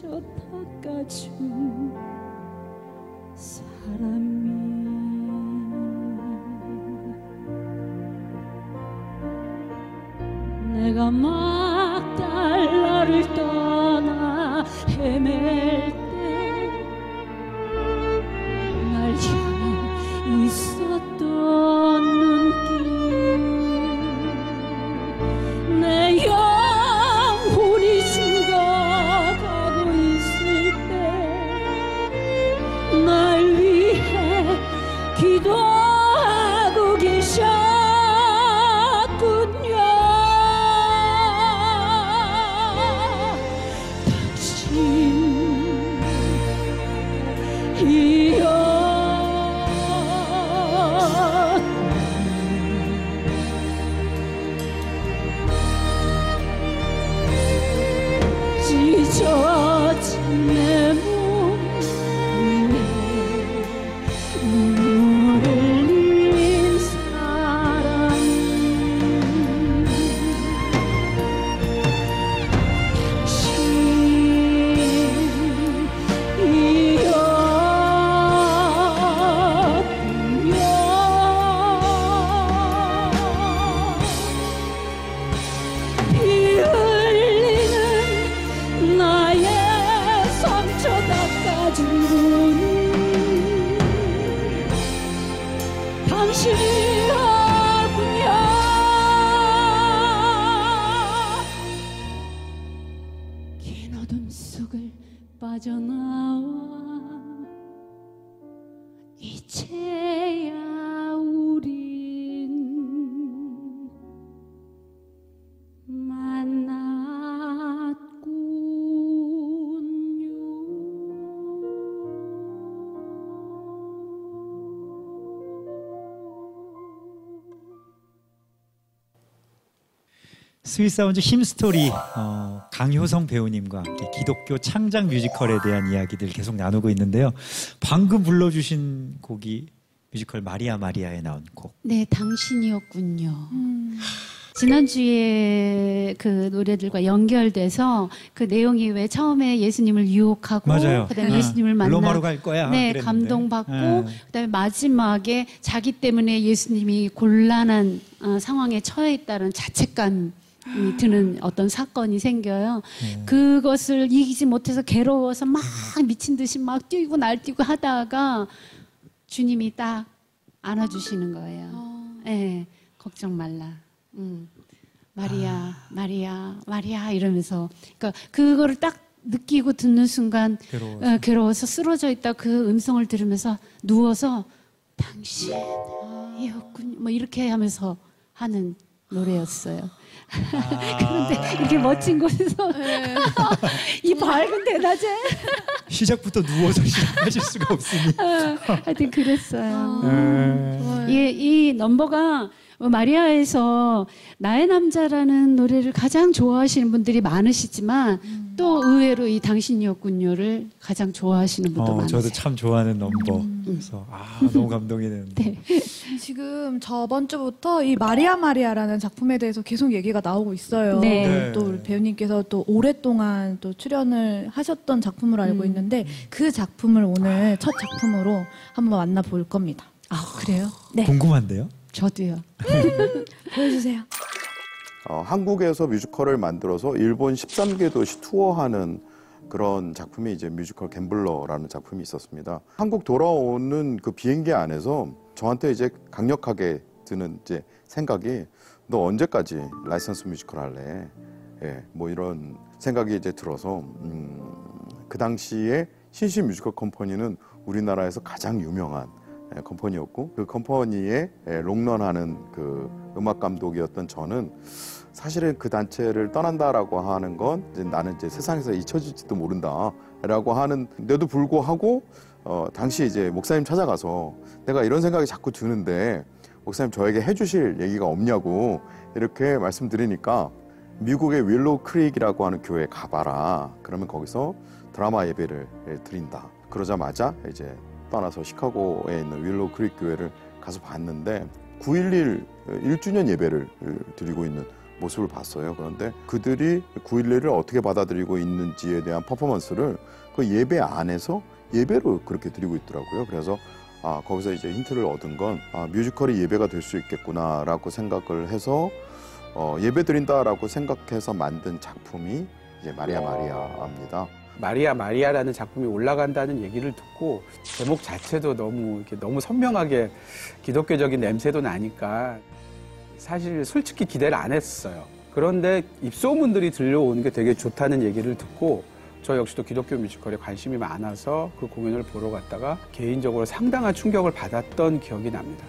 닦아준 사람이 내가 막 Sweet Sounds Hymnstory 어, 강효성 배우님과 함께 기독교 창작 뮤지컬에 대한 이야기들 계속 나누고 있는데요. 방금 불러주신 곡이 뮤지컬 마리아 마리아에 나온 곡. 네, 당신이었군요. 지난주에 그 노래들과 연결돼서 그 내용이 왜 처음에 예수님을 유혹하고 맞아요. 그다음에 네. 예수님을 만나 로마로 갈 거야. 네, 그랬는데. 감동받고 네. 그다음에 마지막에 자기 때문에 예수님이 곤란한 어, 상황에 처해 있다는 자책감이 드는 어떤 사건이 생겨요. 네. 그것을 이기지 못해서 괴로워서 막 미친 듯이 막 뛰고 날뛰고 하다가 주님이 딱 안아주시는 거예요. 네, 걱정 말라. 음, 마리아, 마리아, 마리아 이러면서 그러니까 그거를 딱 느끼고 듣는 순간 괴로워서. 어, 괴로워서 쓰러져 있다 그 음성을 들으면서 누워서 당신이었군요. 뭐 이렇게 하면서 하는 노래였어요. 그런데 이렇게 멋진 곳에서 이 밝은 대낮에 시작부터 누워서 시작하실 수가 없으니. 어, 하여튼 그랬어요. 네. 이, 이 넘버가 마리아에서 나의 남자라는 노래를 가장 좋아하시는 분들이 많으시지만 또 의외로 이 당신이었군요를 가장 좋아하시는 분도 어, 많으세요. 저도 참 좋아하는 넘버. 그래서 아 너무 감동이 되는데. 네. 지금 저번 주부터 이 마리아 마리아라는 작품에 대해서 계속 얘기가 나오고 있어요. 네. 네. 또 우리 배우님께서 또 오랫동안 또 출연을 하셨던 작품으로 알고 음. 있는데 그 작품을 오늘 첫 작품으로 한번 만나볼 겁니다. 아 그래요? 네. 궁금한데요? 저도요. 보여주세요. 어, 한국에서 뮤지컬을 만들어서 일본 13개 도시 투어하는 그런 작품이 이제 뮤지컬 갬블러라는 작품이 있었습니다. 한국 돌아오는 그 비행기 안에서 저한테 이제 강력하게 드는 이제 생각이 너 언제까지 라이선스 뮤지컬 할래? 예, 뭐 이런 생각이 이제 들어서 음, 그 당시에 신시 뮤지컬 컴퍼니는 우리나라에서 가장 유명한 예, company였고 그 company에 예, 롱런하는 그 음악 감독이었던 저는 사실은 그 단체를 떠난다라고 하는 건 이제 나는 이제 세상에서 잊혀질지도 모른다라고 하는데도 불구하고 어 당시 이제 목사님 찾아가서 내가 이런 생각이 자꾸 드는데 목사님 저에게 해주실 얘기가 없냐고 이렇게 말씀드리니까 미국의 윌로우 크릭이라고 하는 교회 가봐라. 그러면 거기서 드라마 예배를 드린다. 그러자마자 이제 떠나서 시카고에 있는 윌로우 크릭 교회를 가서 봤는데 9.11 1주년 예배를 드리고 있는 모습을 봤어요. 그런데 그들이 9.11을 어떻게 받아들이고 있는지에 대한 퍼포먼스를 그 예배 안에서 예배로 그렇게 드리고 있더라고요. 그래서 아, 거기서 이제 힌트를 얻은 건 아, 뮤지컬이 예배가 될 수 있겠구나라고 생각을 해서 어, 예배 드린다라고 생각해서 만든 작품이 이제 마리아 마리아입니다. 마리아 마리아라는 작품이 올라간다는 얘기를 듣고 제목 자체도 너무 이렇게 너무 선명하게 기독교적인 냄새도 나니까 사실 솔직히 기대를 안 했어요. 그런데 입소문들이 들려오는 게 되게 좋다는 얘기를 듣고 저 역시도 기독교 뮤지컬에 관심이 많아서 그 공연을 보러 갔다가 개인적으로 상당한 충격을 받았던 기억이 납니다.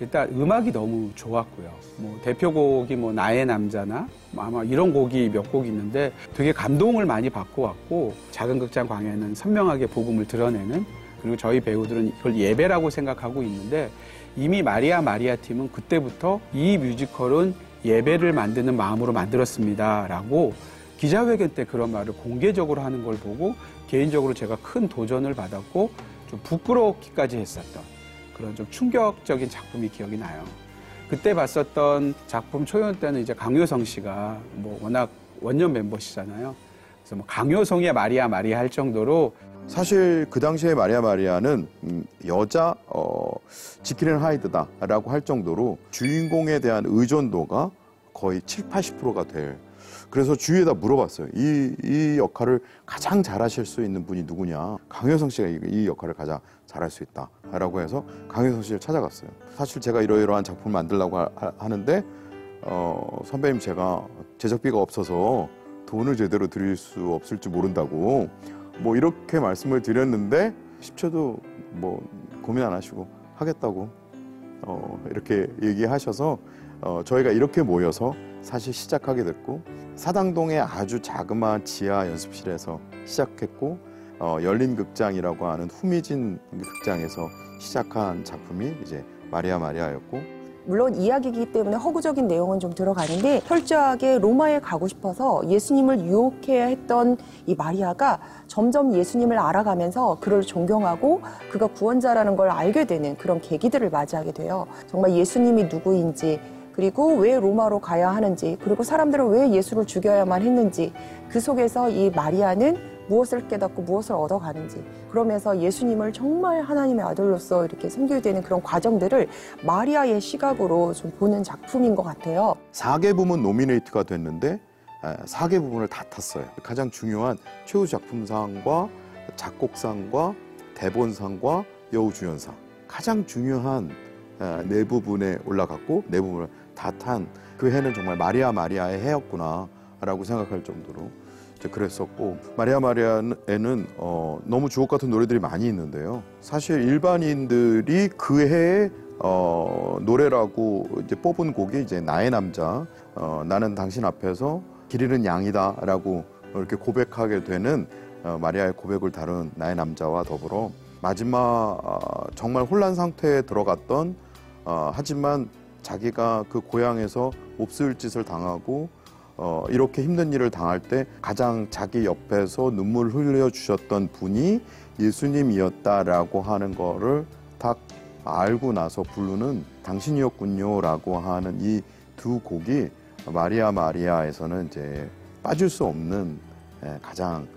일단 음악이 너무 좋았고요. 뭐 대표곡이 뭐 나의 남자나 뭐 아마 이런 곡이 몇 곡 있는데 되게 감동을 많이 받고 왔고 작은 극장 광에는 선명하게 복음을 드러내는 그리고 저희 배우들은 이걸 예배라고 생각하고 있는데 이미 마리아 마리아 팀은 그때부터 이 뮤지컬은 예배를 만드는 마음으로 만들었습니다라고 기자회견 때 그런 말을 공개적으로 하는 걸 보고 개인적으로 제가 큰 도전을 받았고 좀 부끄럽기까지 했었던 그런 좀 충격적인 작품이 기억이 나요. 그때 봤었던 작품 초연 때는 이제 강효성 씨가 뭐 워낙 원년 멤버시잖아요. 그래서 뭐 강효성의 마리아 마리아 할 정도로 사실 그 당시에 마리아 마리아는 음, 여자 어, 지킬앤 하이드다라고 할 정도로 주인공에 대한 의존도가 거의 7, 80%가 될 그래서 주위에다 물어봤어요. 이, 이 역할을 가장 잘하실 수 있는 분이 누구냐. 강효성 씨가 이, 이 역할을 가장 잘할 수 있다. 라고 해서 강효성 씨를 찾아갔어요. 사실 제가 이러이러한 작품을 만들려고 하, 하는데, 어, 선배님 제가 제작비가 없어서 돈을 제대로 드릴 수 없을지 모른다고 뭐 이렇게 말씀을 드렸는데 10초도 뭐 고민 안 하시고 하겠다고 어, 이렇게 얘기하셔서 어, 저희가 이렇게 모여서 사실 시작하게 됐고 사당동의 아주 자그마한 지하 연습실에서 시작했고 어, 열린 극장이라고 하는 후미진 극장에서 시작한 작품이 이제 마리아 마리아였고 물론 이야기이기 때문에 허구적인 내용은 좀 들어가는데 철저하게 로마에 가고 싶어서 예수님을 유혹해야 했던 이 마리아가 점점 예수님을 알아가면서 그를 존경하고 그가 구원자라는 걸 알게 되는 그런 계기들을 맞이하게 돼요. 정말 예수님이 누구인지 그리고 왜 로마로 가야 하는지 그리고 사람들은 왜 예수를 죽여야만 했는지 그 속에서 이 마리아는 무엇을 깨닫고 무엇을 얻어가는지 그러면서 예수님을 정말 하나님의 아들로서 이렇게 섬기게 되는 그런 과정들을 마리아의 시각으로 좀 보는 작품인 것 같아요. 4개 부문 노미네이트가 됐는데 4개 부분을 다 탔어요. 가장 중요한 최우 작품상과 작곡상과 대본상과 여우주연상 가장 중요한 네 부분에 올라갔고 네 부분을 다 탄 그 해는 정말 마리아 마리아의 해였구나라고 생각할 정도로 그랬었고 마리아 마리아에는 어, 너무 주옥 같은 노래들이 많이 있는데요. 사실 일반인들이 그 해에 어, 노래라고 이제 뽑은 곡이 이제 나의 남자, 어, 나는 당신 앞에서 길 잃은 양이다라고 이렇게 고백하게 되는 어, 마리아의 고백을 다룬 나의 남자와 더불어 마지막 어, 정말 혼란 상태에 들어갔던 어, 하지만 자기가 그 고향에서 몹쓸 짓을 당하고 어, 이렇게 힘든 일을 당할 때 가장 자기 옆에서 눈물 흘려 주셨던 분이 예수님이었다라고 하는 거를 딱 알고 나서 부르는 당신이었군요라고 하는 이 두 곡이 마리아 마리아에서는 이제 빠질 수 없는 예, 가장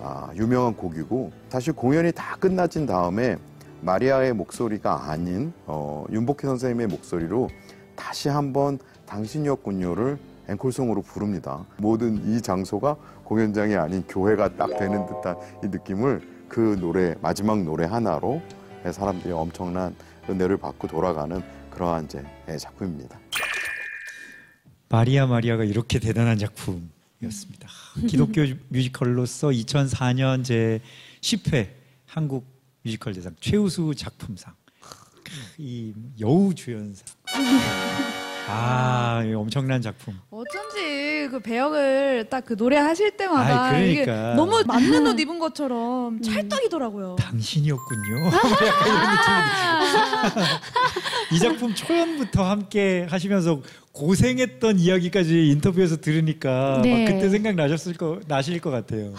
아, 유명한 곡이고 사실 공연이 다 끝나진 다음에 마리아의 목소리가 아닌 어, 윤복희 선생님의 목소리로 다시 한번 당신이었군요를 앵콜송으로 부릅니다. 모든 이 장소가 공연장이 아닌 교회가 딱 되는 듯한 이 느낌을 그 노래 마지막 노래 하나로 사람들이 엄청난 은혜를 받고 돌아가는 그러한 이제 작품입니다. 마리아 마리아가 이렇게 대단한 작품이 작품이었습니다. 기독교 뮤지컬로서 2004년 제 10회 한국 뮤지컬 대상 최우수 작품상 이 여우 주연상 아, 이 엄청난 작품. 어쩐지 그 배역을 딱 그 노래 하실 때마다 아이, 이게 그러니까. 너무 맞는 옷 입은 것처럼 찰떡이더라고요. 당신이었군요. 약간 이런 느낌이 이 작품 초연부터 함께 하시면서 고생했던 이야기까지 인터뷰에서 들으니까 네. 막 그때 생각 나셨을 거 나실 것 같아요.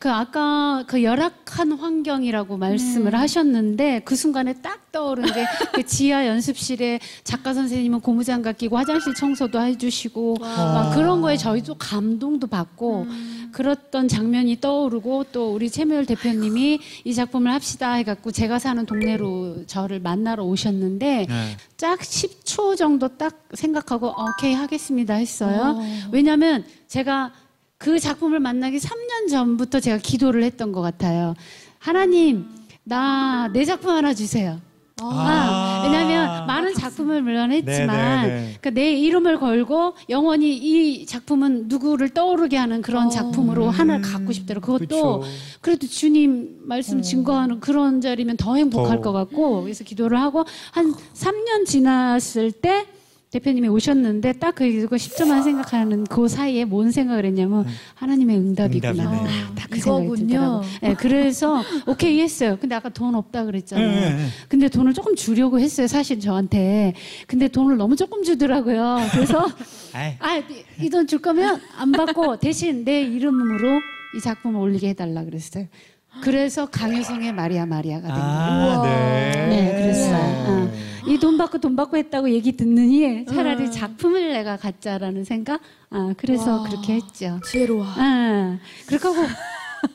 그 아까 그 열악한 환경이라고 말씀을 하셨는데 그 순간에 딱 떠오른 게 그 지하 연습실에 작가 선생님은 고무장갑 끼고 화장실 청소도 해주시고 막 그런 거에 저희도 감동도 받고 그랬던 장면이 떠오르고 또 우리 최미열 대표님이 이 작품을 합시다 해갖고 제가 사는 동네로 저를 만나러 오셨는데 네. 딱 10초 정도 딱 생각하고 오케이 하겠습니다 했어요. 왜냐하면 제가 그 작품을 만나기 3년 전부터 제가 기도를 했던 것 같아요. 하나님, 나 내 작품 하나 주세요. 아, 왜냐하면 많은 작품을 물론 했지만 네, 네, 네. 그러니까 내 이름을 걸고 영원히 이 작품은 누구를 떠오르게 하는 그런 작품으로 하나를 갖고 싶더라고. 그것도 그쵸. 그래도 주님 말씀 증거하는 그런 자리면 더 행복할 더. 것 같고 그래서 기도를 하고 한 3년 지났을 때 대표님이 오셨는데 딱그 10초만 생각하는 그 사이에 뭔 생각을 했냐면 하나님의 응답이구나. 응답이네. 딱그 생각이 이거군요. 들더라고요. 네, 그래서 오케이 했어요. 근데 아까 돈 없다 그랬잖아요. 네, 네. 근데 돈을 조금 주려고 했어요. 사실 저한테. 근데 돈을 너무 조금 주더라고요. 그래서 아이, 아, 이돈줄 거면 안 받고 대신 내 이름으로 이 작품을 올리게 해달라 그랬어요. 그래서 강효성의 마리아 마리아가 된 거예요. 아, 네. 네, 그랬어요. 어. 이돈 받고 돈 받고 했다고 얘기 듣느니 차라리 작품을 내가 갖자라는 생각? 아, 그래서 와. 그렇게 했죠. 지혜로워. 아, 그렇게 하고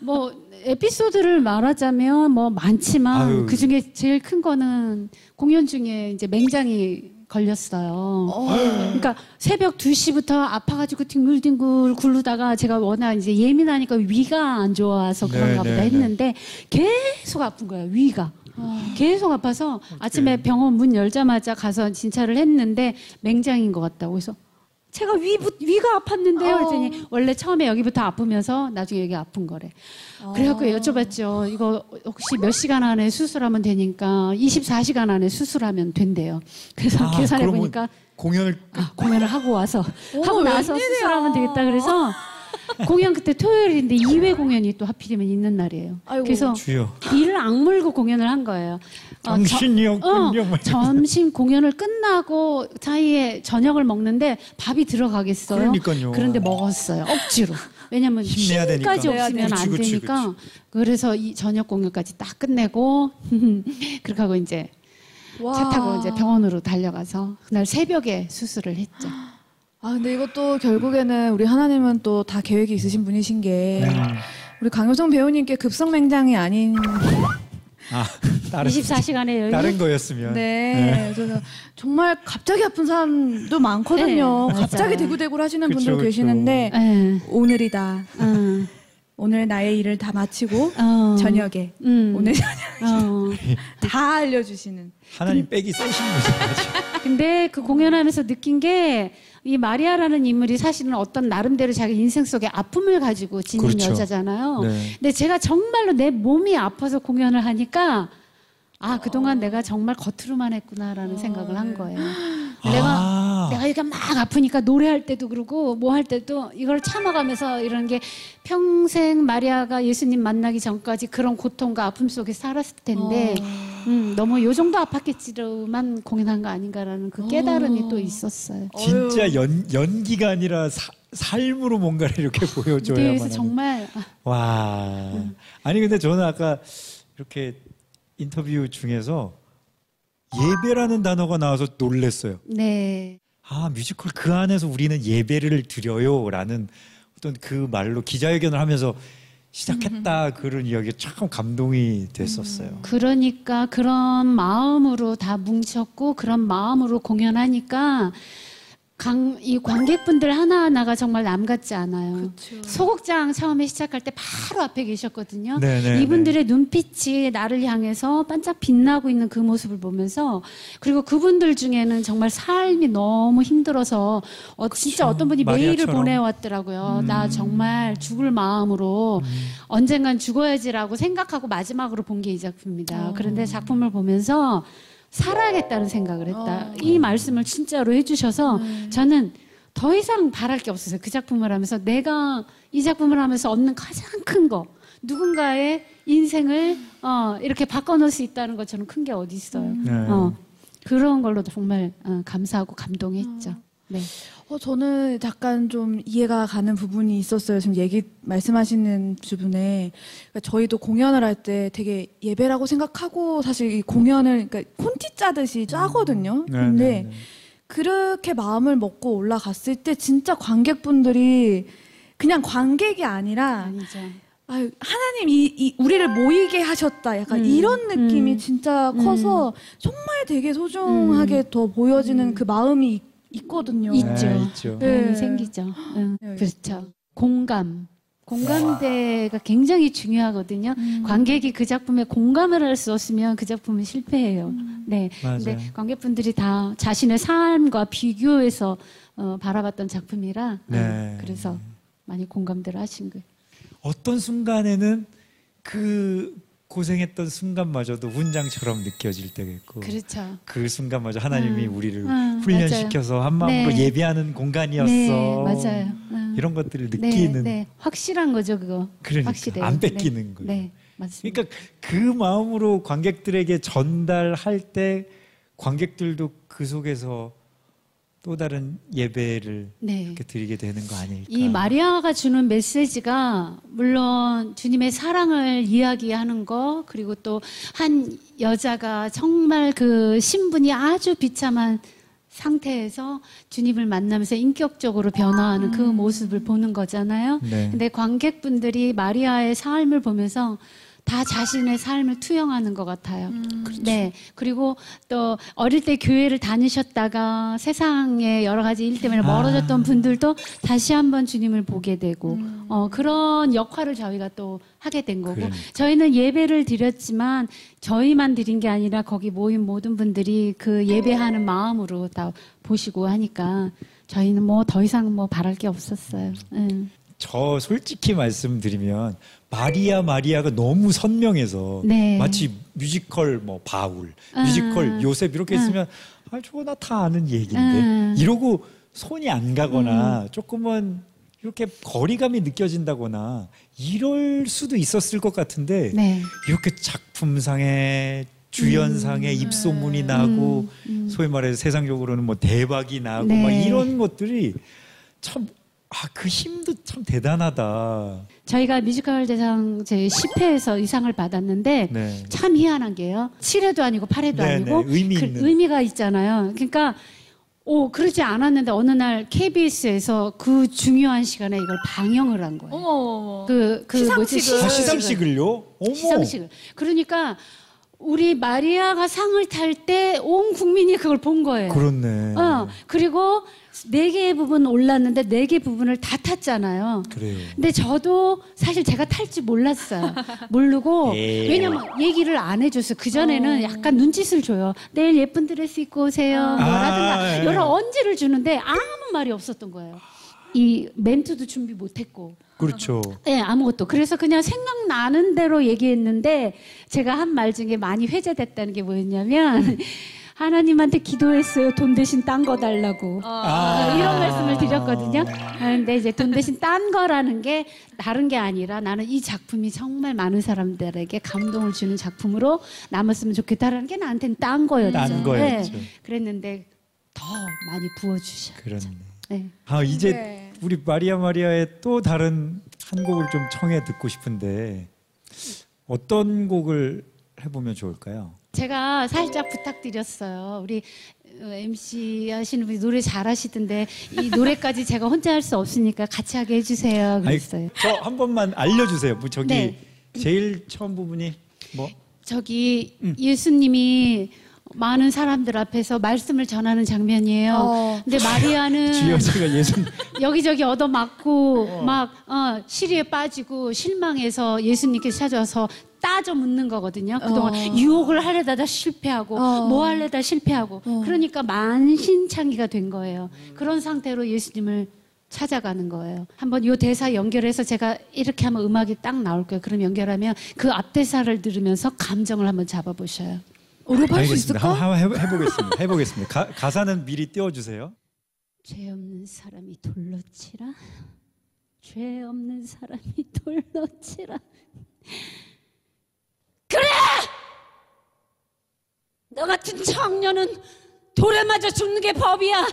뭐 에피소드를 말하자면 뭐 많지만. 그 중에 제일 큰 거는 공연 중에 이제 맹장이 걸렸어요. 그러니까 새벽 2시부터 아파가지고 뒹굴뒹굴 굴르다가 제가 워낙 이제 예민하니까 위가 안 좋아서 그런가 네, 보다 네, 했는데 계속 아픈 거예요, 위가. 계속 아파서 아침에 병원 문 열자마자 가서 진찰을 했는데 맹장인 것 같다고 그래서 제가 위, 위가 아팠는데요. 그랬더니 원래 처음에 여기부터 아프면서 나중에 여기 아픈 거래. 그래갖고 여쭤봤죠. 이거 혹시 몇 시간 안에 수술하면 되니까 24시간 안에 수술하면 된대요. 그래서 아, 계산해 보니까 공연을 아, 공연을 하고 와서 하고 나서 웬일이야. 수술하면 되겠다 그래서 공연 그때 토요일인데 2회 공연이 또 하필이면 있는 날이에요. 아이고. 그래서 주여. 이를 악물고 공연을 한 거예요. 어, 저- 당신이었군요. 어, 점심 공연을 끝나고 사이에 저녁을 먹는데 밥이 들어가겠어요. 그러니까요. 그런데 먹었어요. 억지로. 왜냐면 힘내야 되니까. 힘까지 없으면 그치, 안 그치, 되니까. 그래서 이 저녁 공연까지 딱 끝내고 그렇게 하고 이제 와. 차 타고 이제 병원으로 달려가서 그날 새벽에 수술을 했죠. 아 근데 이것도 결국에는 우리 하나님은 또 다 계획이 있으신 분이신 게 네. 우리 강효성 배우님께 급성맹장이 아닌 아, 다른 24시간의 여유. 다른 거였으면. 네, 그래서 정말 갑자기 아픈 사람도 많거든요. 네. 갑자기 대구대구를 하시는 그쵸, 분들 그쵸. 계시는데 예. 오늘이다. 어, 오늘 나의 일을 다 마치고 어. 저녁에 음. 오늘 저녁 어. 다 알려주시는. 하나님 빼기 세신 분이죠. 근데 그 공연하면서 느낀 게 이 마리아라는 인물이 사실은 어떤 나름대로 자기 인생 속에 아픔을 가지고 지닌 그렇죠. 여자잖아요. 네. 근데 제가 정말로 내 몸이 아파서 공연을 하니까 아 그동안 내가 정말 겉으로만 했구나라는 생각을 한 거예요. 내가 아. 내가 이렇게 막 아프니까 노래할 때도 그러고 뭐 할 때도 이걸 참아가면서 이런 게 평생 마리아가 예수님 만나기 전까지 그런 고통과 아픔 속에 살았을 텐데 음, 너무 요 정도 아팠겠지로만 공연한 거 아닌가라는 그 깨달음이 또 있었어요. 진짜 연, 연기가 아니라 사- 삶으로 뭔가를 이렇게 보여줘야만 그래서 하는. 정말 아, 와. 아니 근데 저는 아까 이렇게 인터뷰 중에서 예배라는 단어가 나와서 놀랬어요. 네. 아 뮤지컬 그 안에서 우리는 예배를 드려요라는 어떤 그 말로 기자회견을 하면서 시작했다 그런 이야기가 참 감동이 됐었어요. 그러니까 그런 마음으로 다 뭉쳤고 그런 마음으로 공연하니까 강, 이 관객분들 하나하나가 정말 남 같지 않아요. 그렇죠. 소극장 처음에 시작할 때 바로 앞에 계셨거든요. 네네. 이분들의 눈빛이 나를 향해서 반짝 빛나고 있는 그 모습을 보면서 그리고 그분들 중에는 정말 삶이 너무 힘들어서 어, 진짜 어떤 분이 메일을 마리아처럼. 보내왔더라고요. 음. 나 정말 죽을 마음으로 언젠간 죽어야지라고 생각하고 마지막으로 본 게 이 작품입니다. 어. 그런데 작품을 보면서 살아야겠다는 생각을 했다. 어. 이 말씀을 진짜로 해주셔서 네. 저는 더 이상 바랄 게 없었어요. 그 작품을 하면서 내가 이 작품을 하면서 얻는 가장 큰 거. 누군가의 인생을 어, 이렇게 바꿔놓을 수 있다는 것처럼 큰게 어디 있어요. 네. 어, 그런 걸로도 정말 어, 감사하고 감동했죠. 네. 어, 저는 약간 좀 이해가 가는 부분이 있었어요. 지금 얘기 말씀하시는 부분에 그러니까 저희도 공연을 할 때 되게 예배라고 생각하고 사실 이 공연을 그러니까 콘티 짜듯이 짜거든요. 네, 근데 네, 네. 그렇게 마음을 먹고 올라갔을 때 진짜 관객분들이 그냥 관객이 아니라 아니죠. 아유, 하나님 이, 이 우리를 모이게 하셨다. 약간 음, 이런 느낌이 음, 진짜 커서 정말 되게 소중하게 더 보여지는 그 마음이 있, 있거든요. 있죠. 네, 있죠. 네. 마음이 생기죠. 응, 네. 그렇죠. 공감. 공감대가 굉장히 중요하거든요. 음. 관객이 그 작품에 공감을 할 수 없으면 그 작품은 실패해요. 네. 맞아요. 근데 관객분들이 다 자신의 삶과 비교해서 어, 바라봤던 작품이라 네. 음, 그래서 많이 공감대를 하신 거예요. 어떤 순간에는 그 고생했던 순간마저도 훈장처럼 느껴질 때가 있고 그렇죠. 그 순간마저 하나님이 음. 우리를 음, 훈련시켜서 한 마음으로 네. 예배하는 공간이었어. 네, 맞아요. 음. 이런 것들을 네, 느끼는 네, 확실한 거죠, 그거. 그러니까 확실해요. 안 뺏기는 거예요. 네, 맞습니다. 그러니까 그 마음으로 관객들에게 전달할 때 관객들도 그 속에서 또 다른 예배를 네. 이렇게 드리게 되는 거 아닐까? 이 마리아가 주는 메시지가 물론 주님의 사랑을 이야기하는 거 그리고 또 한 여자가 정말 그 신분이 아주 비참한 상태에서 주님을 만나면서 인격적으로 변화하는 그 모습을 보는 거잖아요. 네. 근데 관객분들이 마리아의 삶을 보면서 다 자신의 삶을 투영하는 것 같아요. 네. 그리고 또 어릴 때 교회를 다니셨다가 세상의 여러 가지 일 때문에 멀어졌던 아. 분들도 다시 한번 주님을 보게 되고 어, 그런 역할을 저희가 또 하게 된 거고 그러니까. 저희는 예배를 드렸지만 저희만 드린 게 아니라 거기 모인 모든 분들이 그 예배하는 마음으로 다 보시고 하니까 저희는 뭐 더 이상 뭐 바랄 게 없었어요. 응. 저 솔직히 말씀드리면 마리아 마리아가 너무 선명해서 네. 마치 뮤지컬 뭐 바울, 음. 뮤지컬 요셉 이렇게 음. 했으면 아 저거 나 다 아는 얘기인데 음. 이러고 손이 안 가거나 조금은 이렇게 거리감이 느껴진다거나 이럴 수도 있었을 것 같은데 네. 이렇게 작품상에 주연상에 입소문이 나고 음. 소위 말해서 세상적으로는 뭐 대박이 나고 네. 막 이런 것들이 참 아, 그 힘도 참 대단하다. 저희가 뮤지컬 대상 제 10회에서 이 상을 받았는데 네. 참 희한한 게요. 7회도 아니고 8회도 네, 아니고 네, 의미 그 있는. 의미가 있잖아요. 그러니까 오 그러지 않았는데 어느 날 KBS에서 그 중요한 시간에 이걸 방영을 한 거예요. 어머. 그, 그 뭐지? 시상식을. 아, 시상식을요? 어머. 시상식을. 그러니까 우리 마리아가 상을 탈 때 온 국민이 그걸 본 거예요. 그렇네. 어, 그리고 네 개의 부분 올랐는데 네 개 부분을 다 탔잖아요. 그래요. 근데 저도 사실 제가 탈지 몰랐어요. 모르고 에이. 왜냐면 얘기를 안 해줬어요. 그 전에는 약간 눈짓을 줘요. 내일 예쁜 드레스 입고 오세요. 아. 뭐라든가 아, 예. 여러 언지를 주는데 아무 말이 없었던 거예요. 이 멘트도 준비 못했고. 그렇죠. 네, 아무것도. 그래서 그냥 생각나는 대로 얘기했는데 제가 한 말 중에 많이 회자됐다는 게 뭐였냐면 하나님한테 기도했어요. 돈 대신 딴 거 달라고. 아. 이런 말씀을 드렸거든요. 아, 근데 이제 돈 대신 딴 거라는 게 다른 게 아니라 나는 이 작품이 정말 많은 사람들에게 감동을 주는 작품으로 남았으면 좋겠다라는 게 나한테는 딴 거였죠. 딴 거였죠. 네, 그랬는데 더 많이 부어주셔. 그렇네. 네. 아, 이제 네. 우리 마리아 마리아의 또 다른 한 곡을 좀 청해 듣고 싶은데 어떤 곡을 해보면 좋을까요? 제가 살짝 부탁드렸어요. 우리 어, MC 하시는 분이 노래 잘하시던데 이 노래까지 제가 혼자 할 수 없으니까 같이 하게 해주세요. 그랬어요. 저 한 번만 알려주세요. 뭐 저기 네. 제일 처음 부분이 뭐 저기 음. 예수님이 많은 사람들 앞에서 말씀을 전하는 장면이에요. 어. 근데 마리아는 여기저기 얻어맞고 막 어, 시리에 빠지고 실망해서 예수님께서 찾아와서 따져 묻는 거거든요. 그동안 어. 유혹을 하려다가 실패하고 어. 뭐 하려다 실패하고 어. 그러니까 만신창이가 된 거예요. 그런 상태로 예수님을 찾아가는 거예요. 한번 이 대사 연결해서 제가 이렇게 하면 음악이 딱 나올 거예요. 그럼 연결하면 그 앞 대사를 들으면서 감정을 한번 잡아보셔요. 오렵할 수 알겠습니다. 있을까? 한번 해보- 해보겠습니다. 해보겠습니다. 가, 가사는 미리 띄워주세요. 죄 없는 사람이 돌로 치라. 죄 없는 사람이 돌로 치라. 그래! 너 같은 청년은 돌에 맞아 죽는 게 법이야.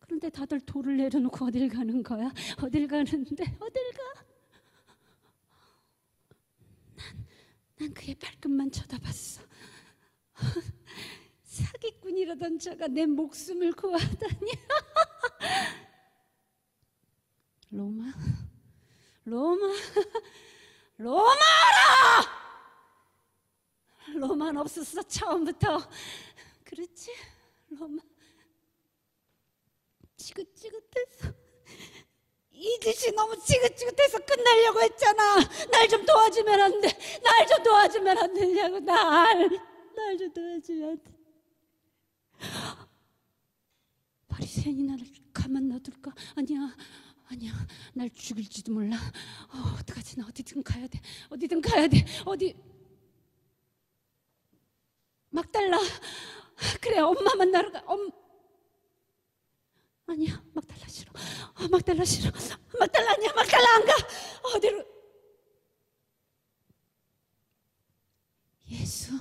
그런데 다들 돌을 내려놓고 어딜 가는 거야? 어딜 가는데? 어딜 가? 난, 난 그의 발끝만 쳐다봤어. 사기꾼이라던 자가 내 목숨을 구하다니. 로마, 로마, 로마라! 로마는 없었어 처음부터. 그렇지, 로마. 지긋지긋해서 이 짓이 너무 지긋지긋해서 끝내려고 했잖아. 날 좀 도와주면 안 돼. 날 좀 도와주면 안 되냐고. 날, 날 좀 도와주면 안 돼. 바리새인이 나를 가만 놔둘까? 아니야, 아니야. 날 죽일지도 몰라. 어, 어떡하지? 나 어디든 가야 돼. 어디든 가야 돼. 어디? 막달라. 그래, 엄마 만 나로 가. 엄. 아니야, 막달라 싫어. 어, 막달라 싫어. 막달라 아니야, 막달라 안 가. 어디로? 예수.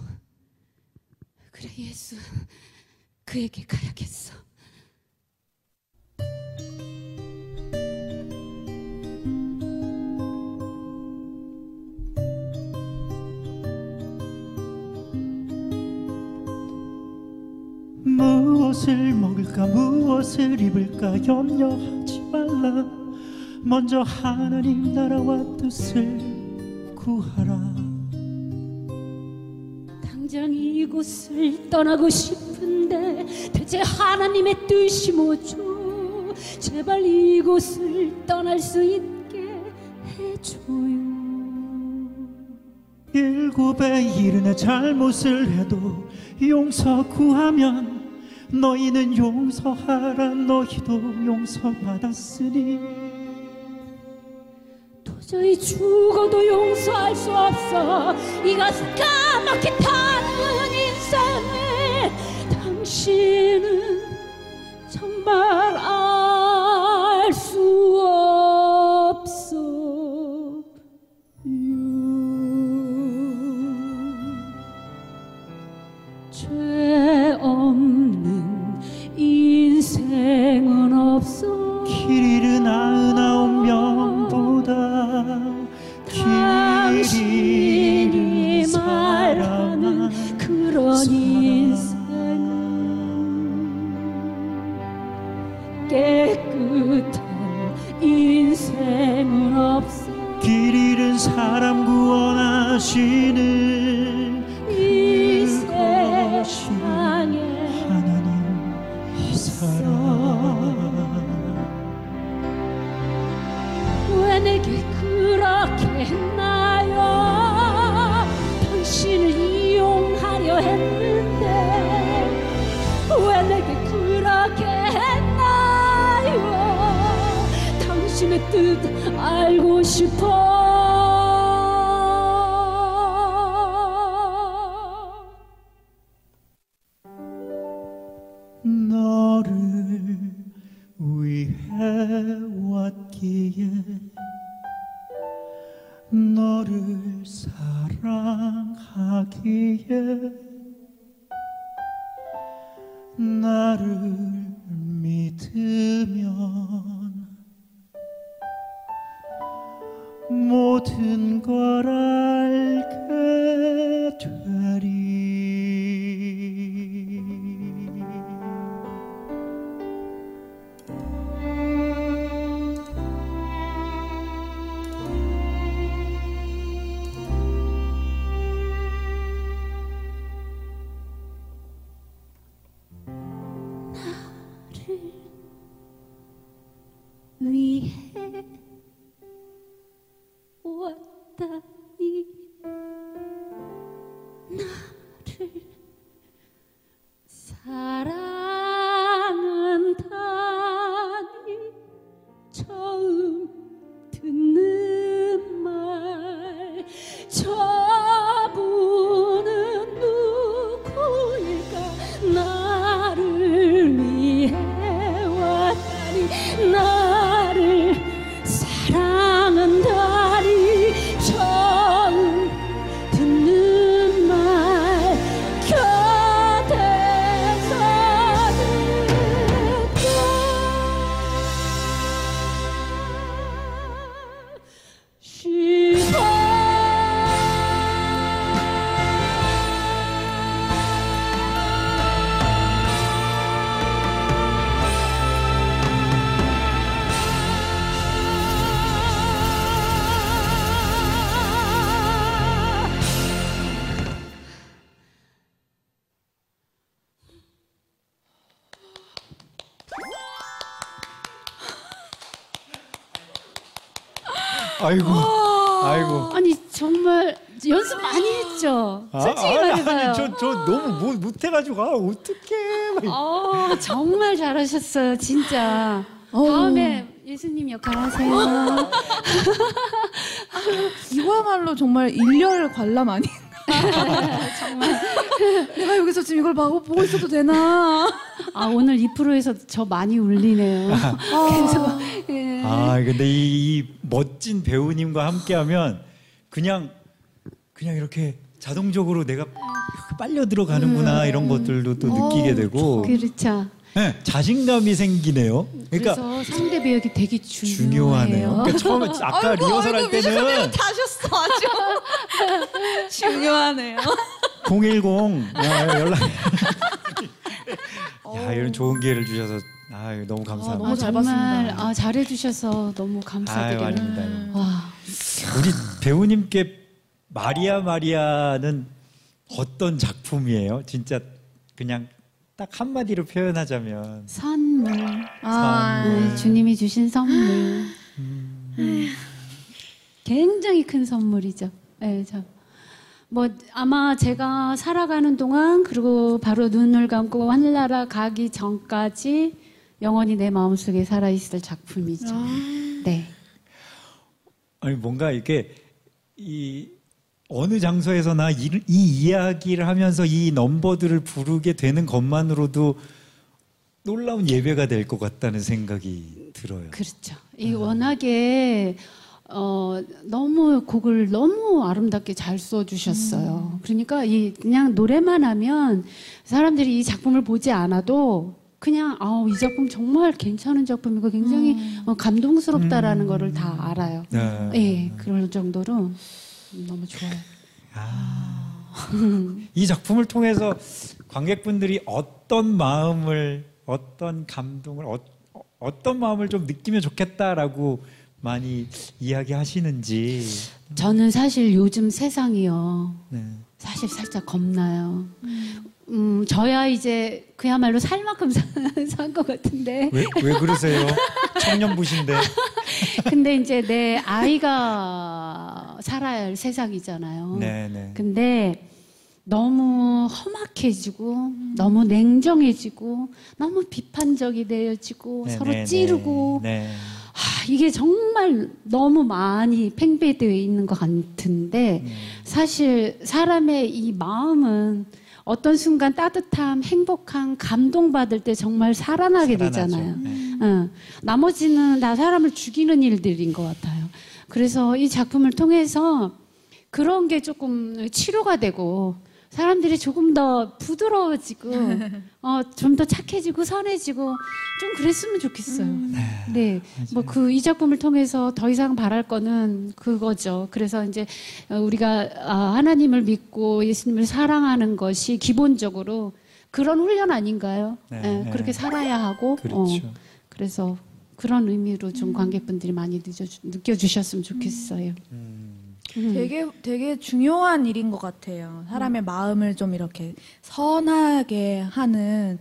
그래, 예수. 그에게 가야겠어. 무엇을 먹을까 무엇을 입을까 염려하지 말라 먼저 하나님 나라와 뜻을 구하라 당장 이곳을 떠나고 싶은데 대체 하나님의 뜻이 뭐죠? 제발 이곳을 떠날 수 있게 해줘요. 일곱에 이르는 잘못을 해도 용서 구하면 너희는 용서하라 너희도 용서받았으니. 도저히 죽어도 용서할 수 없어. 이가 까맣게 타는 인생을 당신은 정말 뜻 알고 싶어. 모 잘하셨어요, 진짜. 다음에 예수님 역할 하세요. 이거야말로 정말 일렬 관람 아닌가? 정말 내가 여기서 지금 이걸 보고, 보고 있어도 되나? 아, 오늘 이 프로에서 저 많이 울리네요. 그래서, 예. 아, 근데 이, 이 멋진 배우님과 함께하면 그냥, 그냥 이렇게 자동적으로 내가 이렇게 빨려 들어가는구나, 이런 것들도 또 느끼게 되고, 그렇죠. 네, 자신감이 생기네요. 그러니까 그래서 상대 배역이 되게 중요해요. 중요하네요. 그러니까 처음에 아까 리허설 할 때는 다셨어 아주 중요하네요. 010 야, 연락. 야 이런 좋은 기회를 주셔서 아 너무 감사합니다. 너무 아, 잘 정말 봤습니다. 아, 잘해 주셔서 너무 아유, 감사드려요. 아닙니다. 와, 우리 배우님께 마리아 마리아는 어떤 작품이에요? 진짜 그냥 딱 한마디로 표현하자면 선물. 아, 네, 주님이 주신 선물. 굉장히 큰 선물이죠. 네, 저. 뭐 아마 제가 살아가는 동안 그리고 바로 눈을 감고 하늘나라 가기 전까지 영원히 내 마음속에 살아 있을 작품이죠. 네. 아니 뭔가 이게 이 어느 장소에서나 이, 이 이야기를 하면서 이 넘버들을 부르게 되는 것만으로도 놀라운 예배가 될 것 같다는 생각이 들어요. 그렇죠. 이 워낙에 어, 너무 곡을 너무 아름답게 잘 써주셨어요. 그러니까 이 그냥 노래만 하면 사람들이 이 작품을 보지 않아도 그냥 아우 이 작품 정말 괜찮은 작품이고 굉장히 어, 감동스럽다라는 거를 다 알아요. 네. 예, 그럴 정도로 너무 좋아요. 이 작품을 통해서 관객분들이 어떤 마음을 어떤 감동을 어, 어떤 마음을 좀 느끼면 좋겠다라고 많이 이야기하시는지 저는 사실 요즘 세상이요. 네. 사실 살짝 겁나요. 음, 저야 이제 그야말로 살 만큼 산 것 같은데. 왜, 왜 그러세요? 청년부신데 근데 이제 내 아이가 살아야 할 세상이잖아요. 네네 근데 너무 험악해지고 너무 냉정해지고 너무 비판적이 되어지고 네, 서로 네, 찌르고 네. 아, 이게 정말 너무 많이 팽배되어 있는 것 같은데 네. 사실 사람의 이 마음은 어떤 순간 따뜻함, 행복함, 감동받을 때 정말 살아나게 살아나죠. 되잖아요. 네. 응. 나머지는 다 사람을 죽이는 일들인 것 같아요. 그래서 이 작품을 통해서 그런 게 조금 치료가 되고 사람들이 조금 더 부드러워지고 어, 좀 더 착해지고 선해지고 좀 그랬으면 좋겠어요. 네. 뭐 그 이 작품을 통해서 더 이상 바랄 거는 그거죠. 그래서 이제 어, 우리가 아, 하나님을 믿고 예수님을 사랑하는 것이 기본적으로 그런 훈련 아닌가요? 네, 예, 네. 그렇게 살아야 하고 그렇죠. 어, 그래서 그런 의미로 좀 관객분들이 많이 느껴주, 느껴주셨으면 좋겠어요. 음. 되게 되게 중요한 일인 것 같아요. 사람의 마음을 좀 이렇게 선하게 하는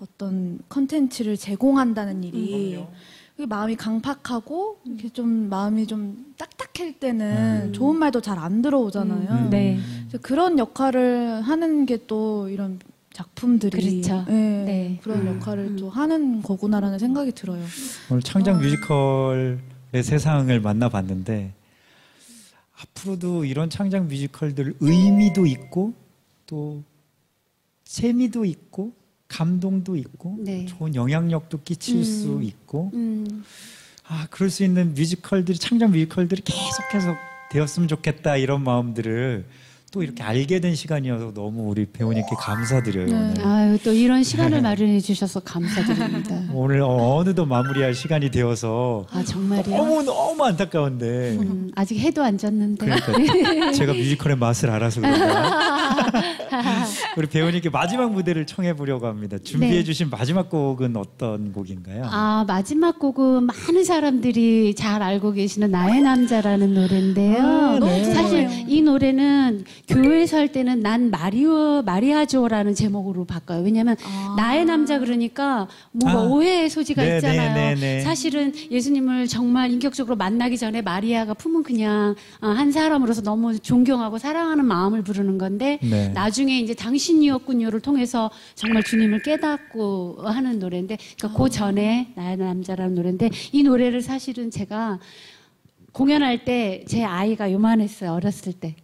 어떤 컨텐츠를 제공한다는 일이 그럼요. 그게 마음이 강팍하고 이렇게 좀 마음이 좀 딱딱할 때는 음. 좋은 말도 잘 안 들어오잖아요. 음. 네. 그래서 그런 역할을 하는 게 또 이런 작품들이 그렇죠. 예, 네. 그런 음. 역할을 또 하는 거구나라는 생각이 들어요. 오늘 창작 뮤지컬의 세상을 만나봤는데 앞으로도 이런 창작 뮤지컬들 의미도 있고 또 재미도 있고 감동도 있고 네. 좋은 영향력도 끼칠 음. 수 있고 음, 아 그럴 수 있는 뮤지컬들이 창작 뮤지컬들이 계속해서 되었으면 좋겠다 이런 마음들을 또 이렇게 알게 된 시간이어서 너무 우리 배우님께 감사드려요 네. 오늘. 아유 또 이런 시간을 마련해 주셔서 감사드립니다. 오늘 어- 어느덧 마무리할 시간이 되어서 아 정말이요? 너무 너무 안타까운데 음, 아직 해도 안 졌는데. 그러니까 제가 뮤지컬의 맛을 알아서 우리 배우님께 마지막 무대를 청해 보려고 합니다. 준비해 네. 주신 마지막 곡은 어떤 곡인가요? 아 마지막 곡은 많은 사람들이 잘 알고 계시는 나의 남자라는 노래인데요. 아, 네. 사실. 이 노래는 교회에서 할 때는 난 마리오 마리아조라는 제목으로 바꿔요. 왜냐하면 아. 나의 남자 그러니까 뭔가 아. 오해의 소지가 네, 있잖아요. 네, 네, 네. 사실은 예수님을 정말 인격적으로 만나기 전에 마리아가 품은 그냥 어, 한 사람으로서 너무 존경하고 사랑하는 마음을 부르는 건데 네. 나중에 이제 당신이었군요를 통해서 정말 주님을 깨닫고 하는 노래인데 그러니까 그 전에 나의 남자라는 노래인데 이 노래를 사실은 제가 공연할 때 제 아이가 요만했어요 어렸을 때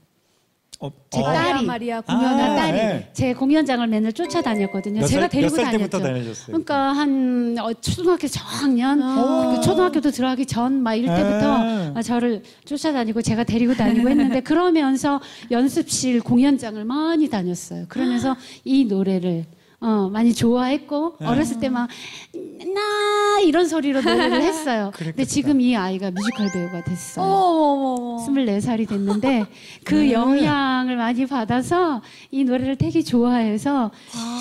어, 제 어. 딸이 마리아 아, 공연한 딸이 네. 제 공연장을 맨날 쫓아다녔거든요. 몇 제가 살- 데리고 몇살 때부터 다녔죠. 다니셨어요? 그러니까 한 어, 초등학교 저학년, 아. 그 초등학교도 들어가기 전 막 이럴 때부터 아. 아, 저를 쫓아다니고 제가 데리고 다니고 했는데 그러면서 연습실 공연장을 많이 다녔어요. 그러면서 이 노래를 어, 많이 좋아했고 네. 어렸을 때 막 나 이런 소리로 노래를 했어요. 근데. 지금 이 아이가 뮤지컬 배우가 됐어요. 어머머머. 24살이 됐는데 그 네. 영향을 많이 받아서 이 노래를 되게 좋아해서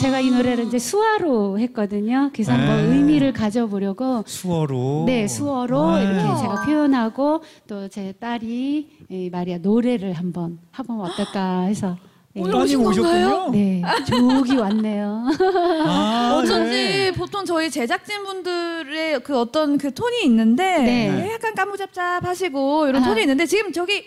제가 이 노래를 이제 수화로 했거든요. 그래서 한번 네. 의미를 가져보려고 수어로 네, 수어로 네. 이렇게 제가 표현하고 또 제 딸이 이 마리아 노래를 한번 해보면 어떨까 해서 예. 오늘 따님 오신? 오셨군요. 네, 조기 왔네요. 아, 어쩐지 네. 보통 저희 제작진분들의 그 어떤 그 톤이 있는데 네. 약간 까무잡잡하시고 이런 아. 톤이 있는데 지금 저기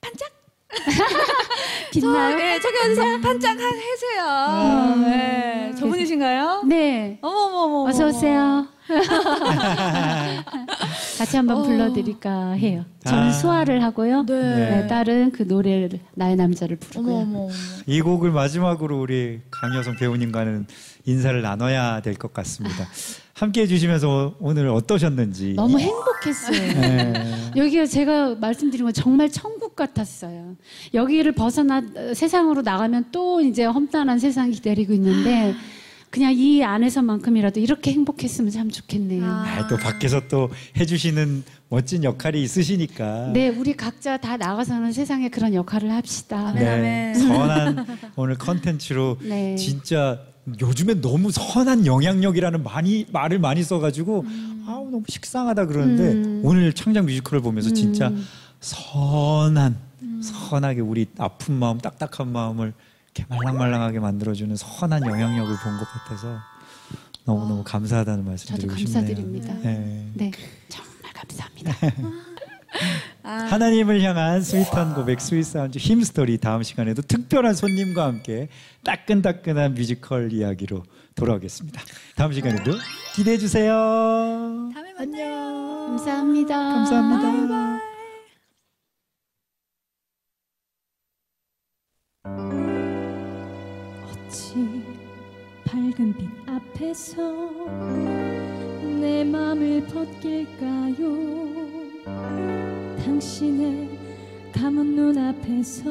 반짝 빛나요? 저, 예, 저기 어디서 반짝 하- 해세요. 네. 저분이신가요? 네, 어머머머. 어서 오세요. 같이 한번 어. 불러드릴까 해요. 저는 아. 수화를 하고요. 네. 네, 딸은 그 노래를 나의 남자를 부르고요. 어머머. 이 곡을 마지막으로 우리 강여성 배우님과는 인사를 나눠야 될 것 같습니다. 함께 해주시면서 오늘 어떠셨는지. 너무 행복했어요. 네. 여기가 제가 말씀드린 건 정말 천국 같았어요. 여기를 벗어나 어, 세상으로 나가면 또 이제 험난한 세상이 기다리고 있는데 그냥 이 안에서만큼이라도 이렇게 행복했으면 참 좋겠네요. 아. 아, 또 밖에서 또 해주시는 멋진 역할이 있으시니까. 네, 우리 각자 다 나가서는 세상에 그런 역할을 합시다. 아멘. 선한 오늘 컨텐츠로 네. 진짜 요즘에 너무 선한 영향력이라는 많이 말을 많이 써가지고 아우 너무 식상하다 그러는데 음. 오늘 창작 뮤지컬을 보면서 진짜 음. 선한 선하게 우리 아픈 마음 딱딱한 마음을 이렇게 말랑말랑하게 만들어주는 선한 영향력을 본 것 같아서 너무 너무 감사하다는 말씀 드리고 싶네요. 감사드립니다. 네. 네, 정말 감사합니다. 아, 하나님을 향한 sweet한 고백 Sweet Sounds Hymnstory 다음 시간에도 특별한 손님과 함께 따끈따끈한 뮤지컬 이야기로 돌아오겠습니다. 다음 시간에도 기대해 주세요. 다음에 만나요. 감사합니다. 감사합니다. 어찌 밝은 빛 앞에서 내 맘을 벗길까요? 당신의 감은 눈 앞에서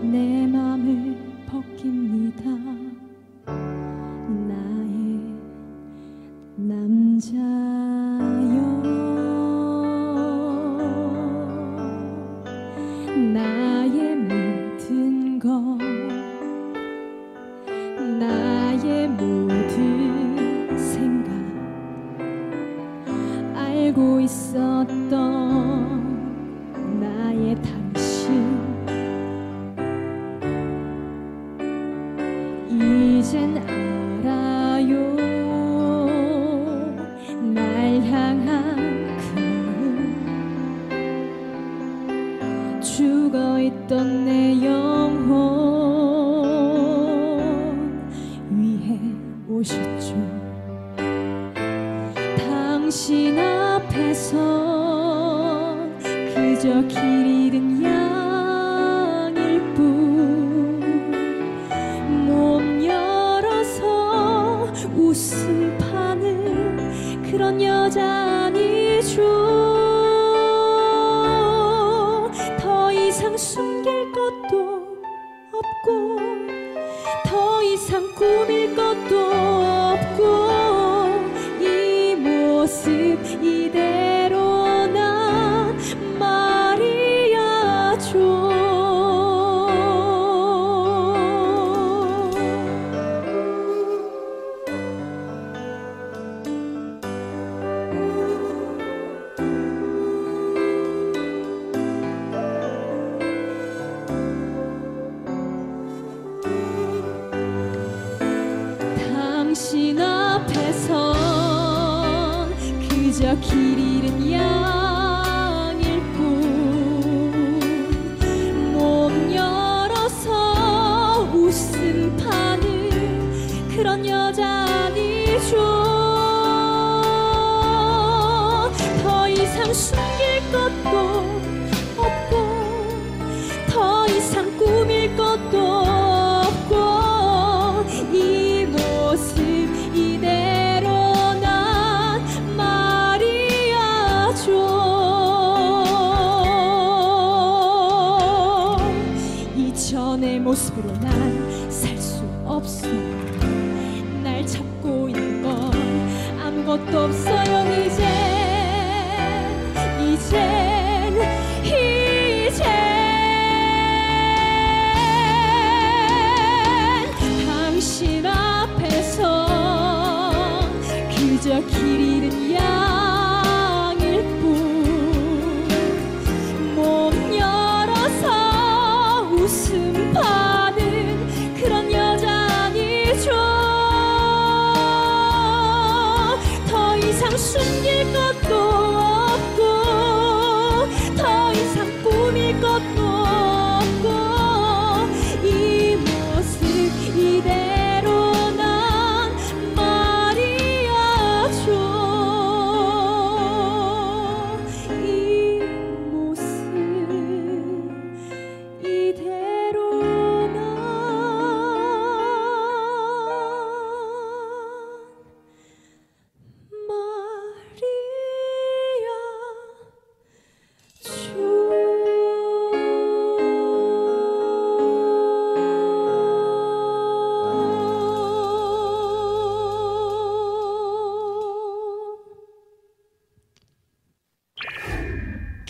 내 맘을 벗깁니다 파는 그런 여자 아니죠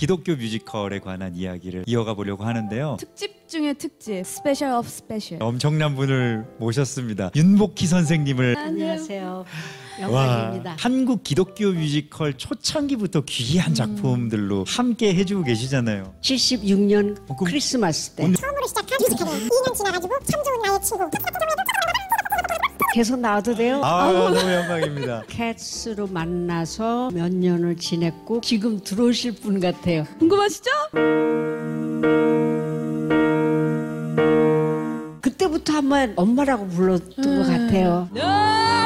기독교 뮤지컬에 관한 이야기를 이어가 보려고 하는데요. 특집 중에 특집, special of special. 엄청난 분을 모셨습니다. 윤복희 선생님을 안녕하세요. 와, 영광입니다. 한국 기독교 뮤지컬 초창기부터 귀한 작품들로 함께 해주고 계시잖아요. 76년 어, 크리스마스 때 처음으로 시작한 뮤지컬이 2년 지나가지고 참 좋은 나의 친구 계속 나와도 돼요? 아, 너무 영광입니다. 캣스로 만나서 몇 년을 지냈고 지금 들어오실 분 같아요. 궁금하시죠? 그때부터 한번 엄마라고 불렀던 것 같아요. 나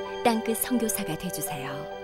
땅끝 선교사가 되주세요.